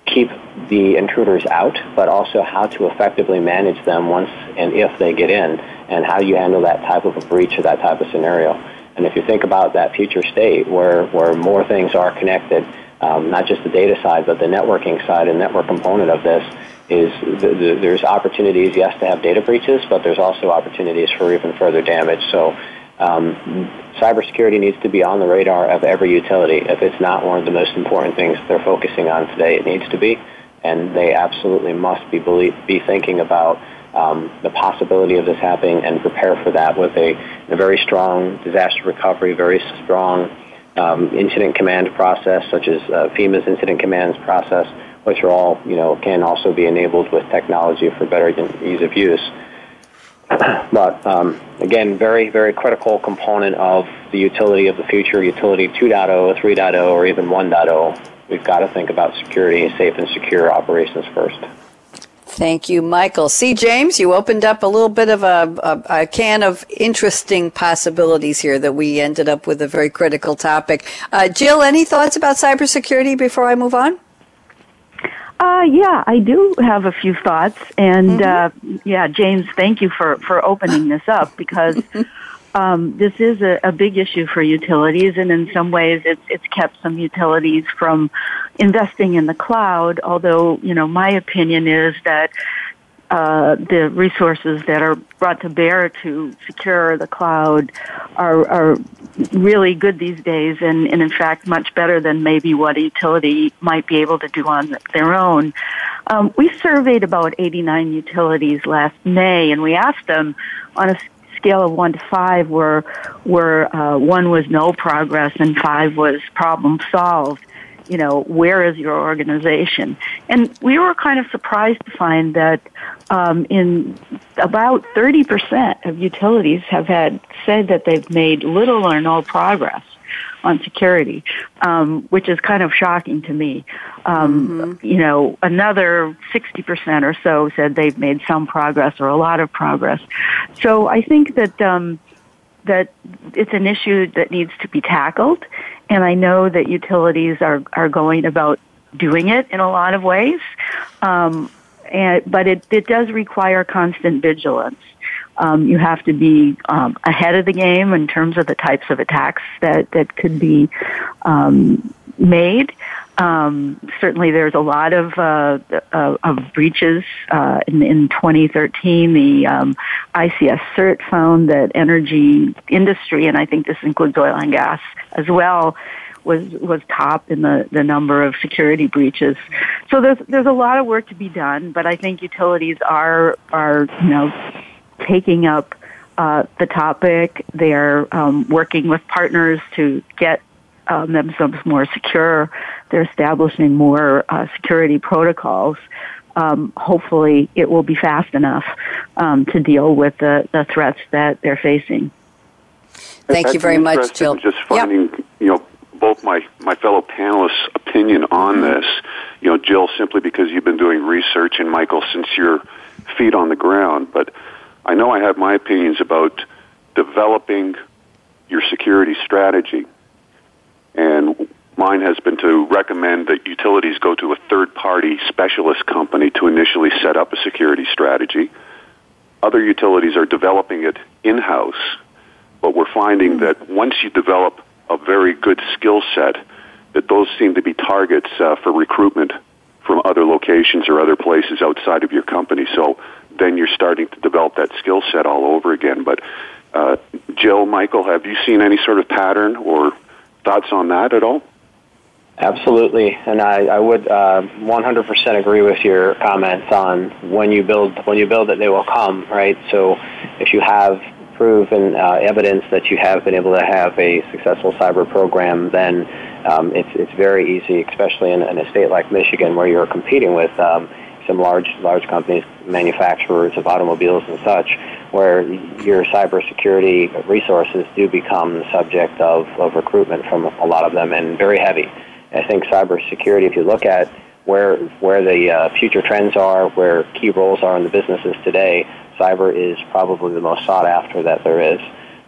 C: keep the intruders out, but also how to effectively manage them once and if they get in, and how you handle that type of a breach or that type of scenario. And if you think about that future state where, where more things are connected, um, not just the data side, but the networking side and network component of this, is the, the, there's opportunities, yes, to have data breaches, but there's also opportunities for even further damage. So um, cybersecurity needs to be on the radar of every utility. If it's not one of the most important things they're focusing on today, it needs to be, and they absolutely must be be thinking about um, the possibility of this happening and prepare for that with a, a very strong disaster recovery, very strong um, incident command process, such as uh, FEMA's incident commands process, which are all you know can also be enabled with technology for better ease of use. but um, again, very, very critical component of the utility of the future, utility 2.0, 3.0, or even 1.0. We've got to think about security, safe and secure operations first.
B: Thank you, Michael. See, James, you opened up a little bit of a, a, a, can of interesting possibilities here that we ended up with a very critical topic. Uh, Jill, any thoughts about cybersecurity before I move on?
D: Uh, yeah, I do have a few thoughts, and mm-hmm. uh, yeah, James, thank you for for opening this up because um, this is a, a big issue for utilities, and in some ways, it's it's kept some utilities from investing in the cloud. Although, you know, my opinion is that uh, the resources that are brought to bear to secure the cloud are, are really good these days and, and in fact much better than maybe what a utility might be able to do on their own. Um, we surveyed about 89 utilities last May and we asked them on a scale of one to five where, where uh, one was no progress and five was problem solved you know, where is your organization? And we were kind of surprised to find that um, in about 30% of utilities have had said that they've made little or no progress on security, um, which is kind of shocking to me. Um, mm-hmm. You know, another 60% or so said they've made some progress or a lot of progress. So I think that um, that it's an issue that needs to be tackled, and I know that utilities are are going about doing it in a lot of ways. Um, and, but it, it does require constant vigilance. Um, you have to be um, ahead of the game in terms of the types of attacks that, that could be um, made. Um, certainly, there's a lot of uh, uh, of breaches. Uh, in, in 2013, the um, ICS CERT found that energy industry, and I think this includes oil and gas as well, was was top in the the number of security breaches. So there's there's a lot of work to be done, but I think utilities are are you know taking up uh, the topic. They're um, working with partners to get um, themselves more secure. They're establishing more uh, security protocols. Um, hopefully, it will be fast enough um, to deal with the, the threats that they're facing.
B: Thank
E: That's
B: you very much, Jill.
E: Just finding, yep. you know, both my, my fellow panelists' opinion on mm-hmm. this. You know, Jill, simply because you've been doing research, and Michael, since your feet on the ground. But I know I have my opinions about developing your security strategy. And mine has been to recommend that utilities go to a third party specialist company to initially set up a security strategy. Other utilities are developing it in house, but we're finding that once you develop a very good skill set, that those seem to be targets uh, for recruitment from other locations or other places outside of your company. So then you're starting to develop that skill set all over again. But uh, Jill, Michael, have you seen any sort of pattern or thoughts on that at all?
C: Absolutely, and I, I would uh, 100% agree with your comments on when you build when you build it, they will come. Right. So, if you have proven uh, evidence that you have been able to have a successful cyber program, then um, it's it's very easy, especially in, in, a state like Michigan where you're competing with um, some large large companies, manufacturers of automobiles and such, where your cybersecurity resources do become the subject of, of recruitment from a lot of them and very heavy. I think cybersecurity, if you look at where where the uh, future trends are, where key roles are in the businesses today, cyber is probably the most sought after that there is.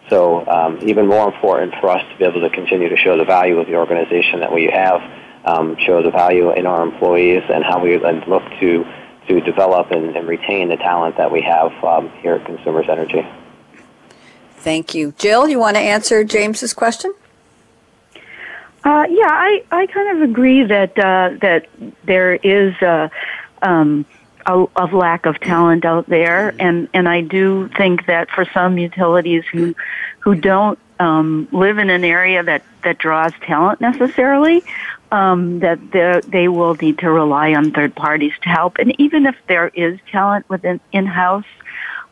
C: So um, even more important for us to be able to continue to show the value of the organization that we have um, show the value in our employees and how we look to to develop and, and retain the talent that we have um, here at Consumers Energy.
B: Thank you, Jill. You want to answer James's question?
D: Uh, yeah, I, I kind of agree that uh, that there is a, um, a, a, lack of talent out there, and, and I do think that for some utilities who who don't um, live in an area that, that draws talent necessarily, um, that they will need to rely on third parties to help. And even if there is talent within in-house,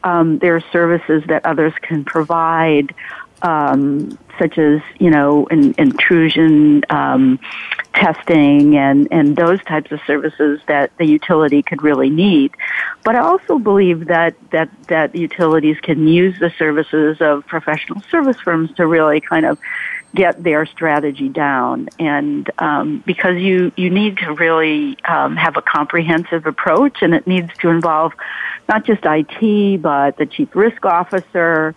D: um, there are services that others can provide, um, such as you know in, intrusion um, testing and and those types of services that the utility could really need. But I also believe that that that utilities can use the services of professional service firms to really kind of get their strategy down and um, because you you need to really um, have a comprehensive approach and it needs to involve not just IT but the chief risk officer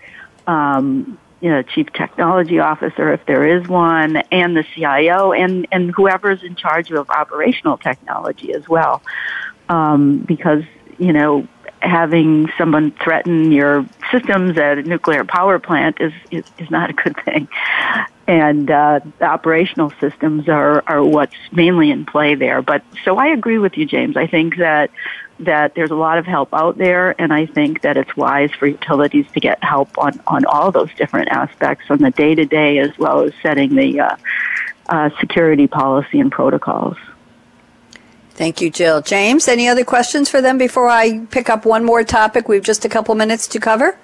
D: um, you know chief technology officer if there is one and the CIO and and whoever's in charge of operational technology as well um, because you know having someone threaten your systems at a nuclear power plant is, is, is not a good thing. And uh, the operational systems are, are what's mainly in play there. But so I agree with you, James. I think that that there's a lot of help out there, and I think that it's wise for utilities to get help on, on all those different aspects on the day to day as well as setting the uh, uh, security policy and protocols.
B: Thank you, Jill. James, any other questions for them before I pick up one more topic? We've just a couple minutes to cover.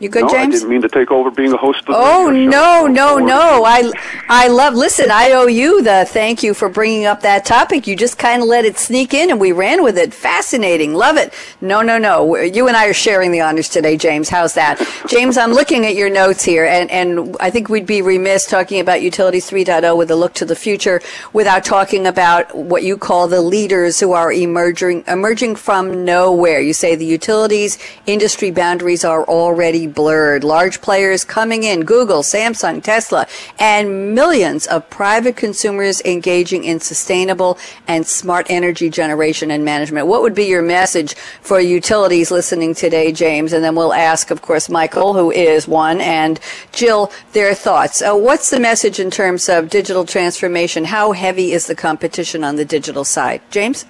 B: You good,
E: no,
B: James?
E: I didn't mean to take over being a host. Of the
B: oh no, no, no! I, I love. Listen, I owe you the thank you for bringing up that topic. You just kind of let it sneak in, and we ran with it. Fascinating, love it. No, no, no. You and I are sharing the honors today, James. How's that, James? I'm looking at your notes here, and and I think we'd be remiss talking about Utilities 3.0 with a look to the future without talking about what you call the leaders who are emerging emerging from nowhere. You say the utilities industry boundaries are already blurred. Large players coming in, Google, Samsung, Tesla, and millions of private consumers engaging in sustainable and smart energy generation and management. What would be your message for utilities listening today, James? And then we'll ask, of course, Michael, who is one, and Jill, their thoughts. Uh, what's the message in terms of digital transformation? How heavy is the competition on the digital side? James?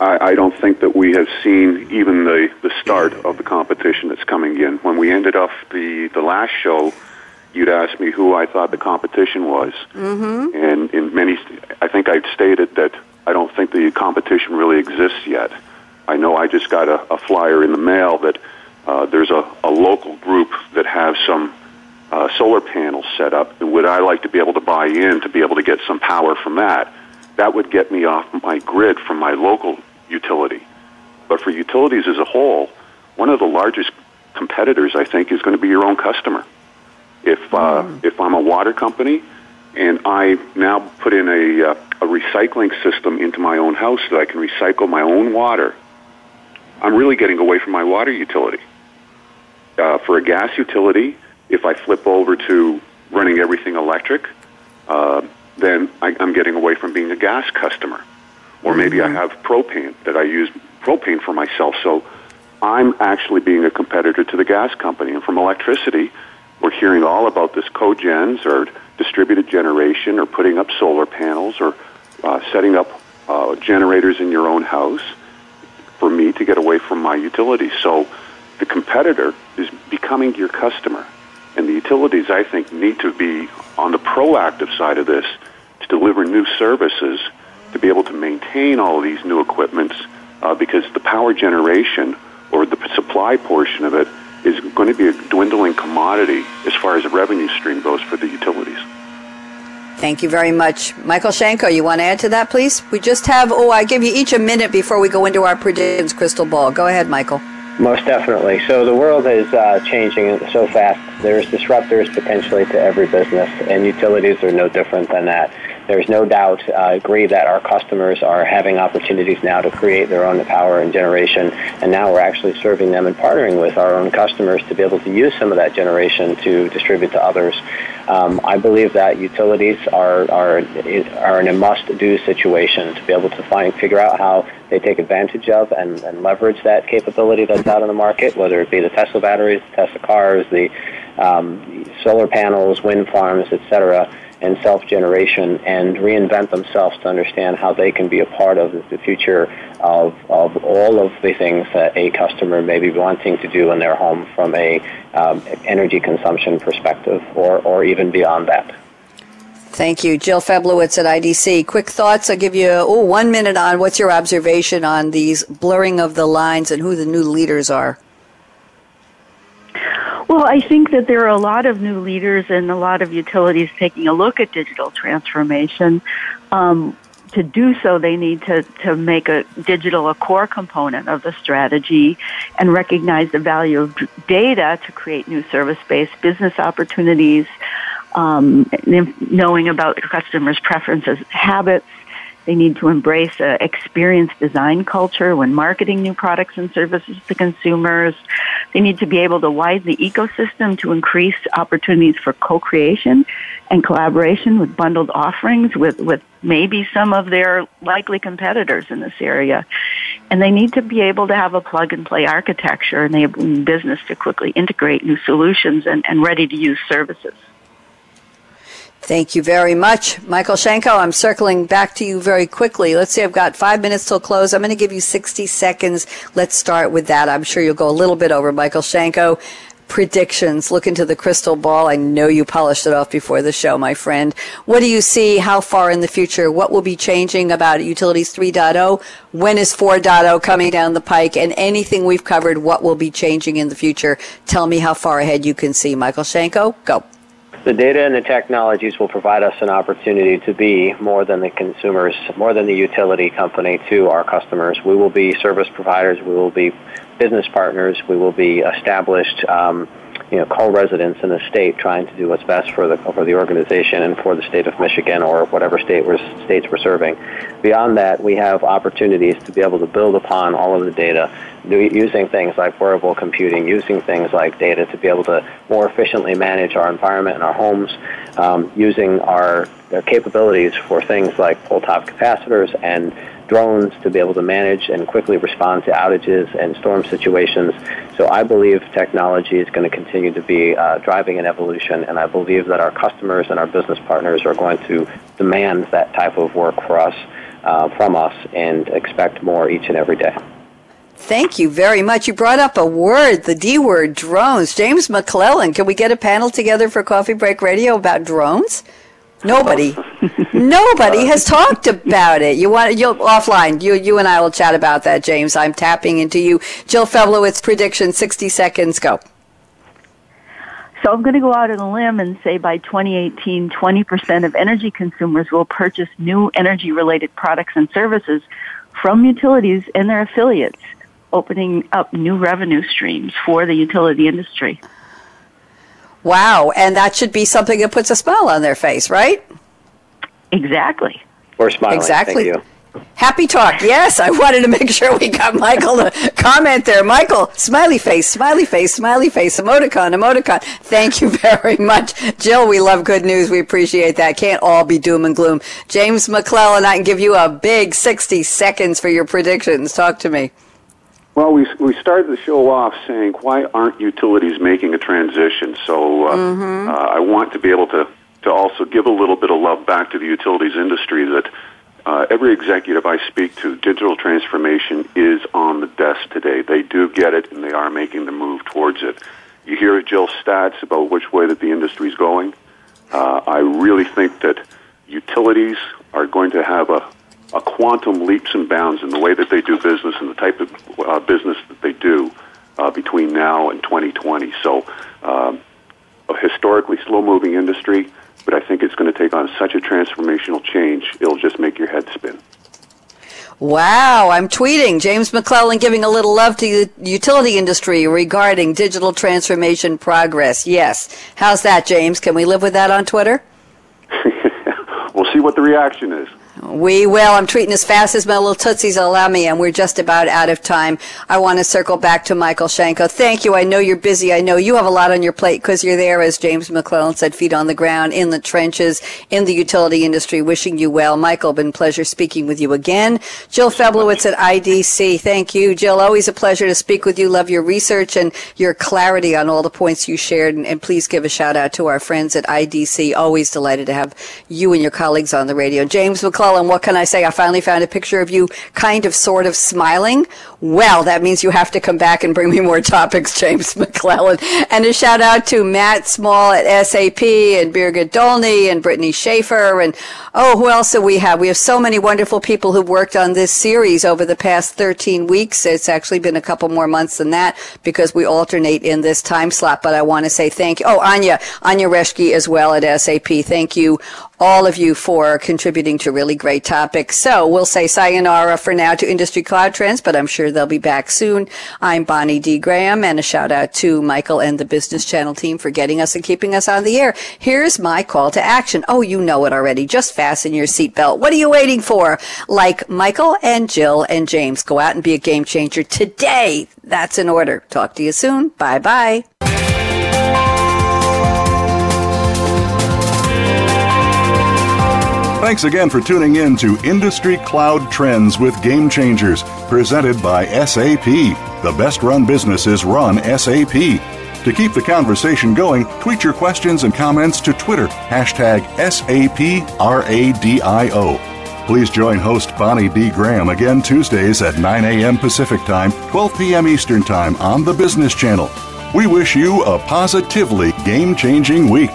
E: I, I don't think that we have seen even the, the start of the competition that's coming in. When we ended off the, the last show, you'd asked me who I thought the competition was. Mm-hmm. And in many, I think I stated that I don't think the competition really exists yet. I know I just got a, a flyer in the mail that uh, there's a, a local group that has some uh, solar panels set up, and would I like to be able to buy in to be able to get some power from that? That would get me off my grid from my local utility. But for utilities as a whole, one of the largest competitors, I think, is going to be your own customer. If uh, mm. if I'm a water company and I now put in a uh, a recycling system into my own house that I can recycle my own water, I'm really getting away from my water utility. Uh, for a gas utility, if I flip over to running everything electric, uh, then I, I'm getting away from being a gas customer. Or maybe mm-hmm. I have propane that I use propane for myself. So I'm actually being a competitor to the gas company. And from electricity, we're hearing all about this cogens or distributed generation or putting up solar panels or uh, setting up uh, generators in your own house for me to get away from my utilities. So the competitor is becoming your customer. And the utilities, I think, need to be on the proactive side of this to deliver new services to be able to maintain all of these new equipments uh, because the power generation or the supply portion of it is going to be a dwindling commodity as far as the revenue stream goes for the utilities.
B: Thank you very much. Michael Shanko, you want to add to that, please? We just have, oh, I give you each a minute before we go into our predictions crystal ball. Go ahead, Michael.
C: Most definitely. So the world is uh, changing so fast. There's disruptors potentially to every business, and utilities are no different than that. There's no doubt, I uh, agree that our customers are having opportunities now to create their own power and generation, and now we're actually serving them and partnering with our own customers to be able to use some of that generation to distribute to others. Um, I believe that utilities are, are, are in a must-do situation to be able to find, figure out how they take advantage of and, and leverage that capability that's out in the market, whether it be the Tesla batteries, Tesla cars, the um, solar panels, wind farms, etc and self-generation and reinvent themselves to understand how they can be a part of the future of, of all of the things that a customer may be wanting to do in their home from a um, energy consumption perspective or, or even beyond that.
B: Thank you. Jill Feblowitz at IDC. Quick thoughts. I'll give you oh, one minute on what's your observation on these blurring of the lines and who the new leaders are.
D: Well, I think that there are a lot of new leaders and a lot of utilities taking a look at digital transformation. Um, to do so, they need to, to make a digital a core component of the strategy and recognize the value of data to create new service-based business opportunities, um, knowing about customers' preferences, habits, they need to embrace uh, an experience design culture when marketing new products and services to consumers. They need to be able to widen the ecosystem to increase opportunities for co-creation and collaboration with bundled offerings with, with maybe some of their likely competitors in this area. And they need to be able to have a plug and play architecture enabling business to quickly integrate new solutions and, and ready to use services.
B: Thank you very much. Michael Shanko, I'm circling back to you very quickly. Let's see, I've got five minutes till close. I'm going to give you 60 seconds. Let's start with that. I'm sure you'll go a little bit over. Michael Shanko, predictions. Look into the crystal ball. I know you polished it off before the show, my friend. What do you see? How far in the future? What will be changing about Utilities 3.0? When is 4.0 coming down the pike? And anything we've covered, what will be changing in the future? Tell me how far ahead you can see. Michael Shanko, go.
C: The data and the technologies will provide us an opportunity to be more than the consumers, more than the utility company to our customers. We will be service providers. We will be business partners. We will be established. Um, you know, co-residents in the state trying to do what's best for the for the organization and for the state of Michigan or whatever state we're, states we're serving. Beyond that, we have opportunities to be able to build upon all of the data, using things like wearable computing, using things like data to be able to more efficiently manage our environment and our homes, um, using our, capabilities for things like pole-top capacitors and drones to be able to manage and quickly respond to outages and storm situations. So I believe technology is going to continue to be uh, driving an evolution, and I believe that our customers and our business partners are going to demand that type of work for us, uh, from us, and expect more each and every day.
B: Thank you very much. You brought up a word, the D word, drones. James McClellan, can we get a panel together for Coffee Break Radio about drones? Nobody, nobody uh, has talked about it. You want you offline? You you and I will chat about that, James. I'm tapping into you. Jill Feblowitz prediction. Sixty seconds. Go.
D: So I'm going to go out on a limb and say by 2018, 20% of energy consumers will purchase new energy related products and services from utilities and their affiliates, opening up new revenue streams for the utility industry.
B: Wow, and that should be something that puts a smile on their face, right?
D: Exactly.
C: We're smiling.
B: Exactly.
C: Thank you.
B: Happy talk. Yes, I wanted to make sure we got Michael to comment there. Michael, smiley face, smiley face, smiley face, emoticon, emoticon. Thank you very much. Jill, we love good news. We appreciate that. Can't all be doom and gloom. James McClellan, I can give you a big 60 seconds for your predictions. Talk to me.
E: Well, we we started the show off saying why aren't utilities making a transition? So uh, uh, I want to be able to to also give a little bit of love back to the utilities industry that uh, every executive I speak to, digital transformation is on the desk today. They do get it, and they are making the move towards it. You hear Jill's stats about which way that the industry is going. Uh, I really think that utilities are going to have a, a quantum leaps and bounds in the way that they do business and the type of uh, business that they do uh, between now and 2020. So, um, a historically slow-moving industry but I think it's going to take on such a transformational change, it'll just make your head spin.
B: Wow, I'm tweeting James McClellan giving a little love to the utility industry regarding digital transformation progress. Yes. How's that, James? Can we live with that on Twitter?
E: we'll see what the reaction is.
B: We will. I'm tweeting as fast as my little tootsies allow me, and we're just about out of time. I want to circle back to Michael Shanko. Thank you. I know you're busy. I know you have a lot on your plate because you're there, as James McClellan said, feet on the ground, in the trenches, in the utility industry. Wishing you well. Michael, been pleasure speaking with you again. Jill Feblowitz at IDC. Thank you, Jill. Always a pleasure to speak with you. Love your research and your clarity on all the points you shared. And, and please give a shout out to our friends at IDC. Always delighted to have you and your colleagues on the radio. James McClellan and what can I say? I finally found a picture of you kind of sort of smiling. Well, that means you have to come back and bring me more topics, James McClellan. And a shout out to Matt Small at SAP and Birgit Dolny and Brittany Schaefer. And oh, who else do we have? We have so many wonderful people who've worked on this series over the past 13 weeks. It's actually been a couple more months than that because we alternate in this time slot. But I want to say thank you. Oh, Anya, Anya Reschke as well at SAP. Thank you all of you for contributing to really great topics. So we'll say sayonara for now to Industry Cloud Trends, but I'm sure they'll be back soon. I'm Bonnie D. Graham, and a shout out to Michael and the Business Channel team for getting us and keeping us on the air. Here's my call to action. Oh, you know it already. Just fasten your seatbelt. What are you waiting for? Like Michael and Jill and James, go out and be a game changer today. That's in order. Talk to you soon. Bye bye.
A: Thanks again for tuning in to Industry Cloud Trends with Game Changers, presented by SAP. The best run businesses run SAP. To keep the conversation going, tweet your questions and comments to Twitter, hashtag SAPRADIO. Please join host Bonnie D. Graham again Tuesdays at 9 a.m. Pacific Time, 12 p.m. Eastern Time on the Business Channel. We wish you a positively game changing week.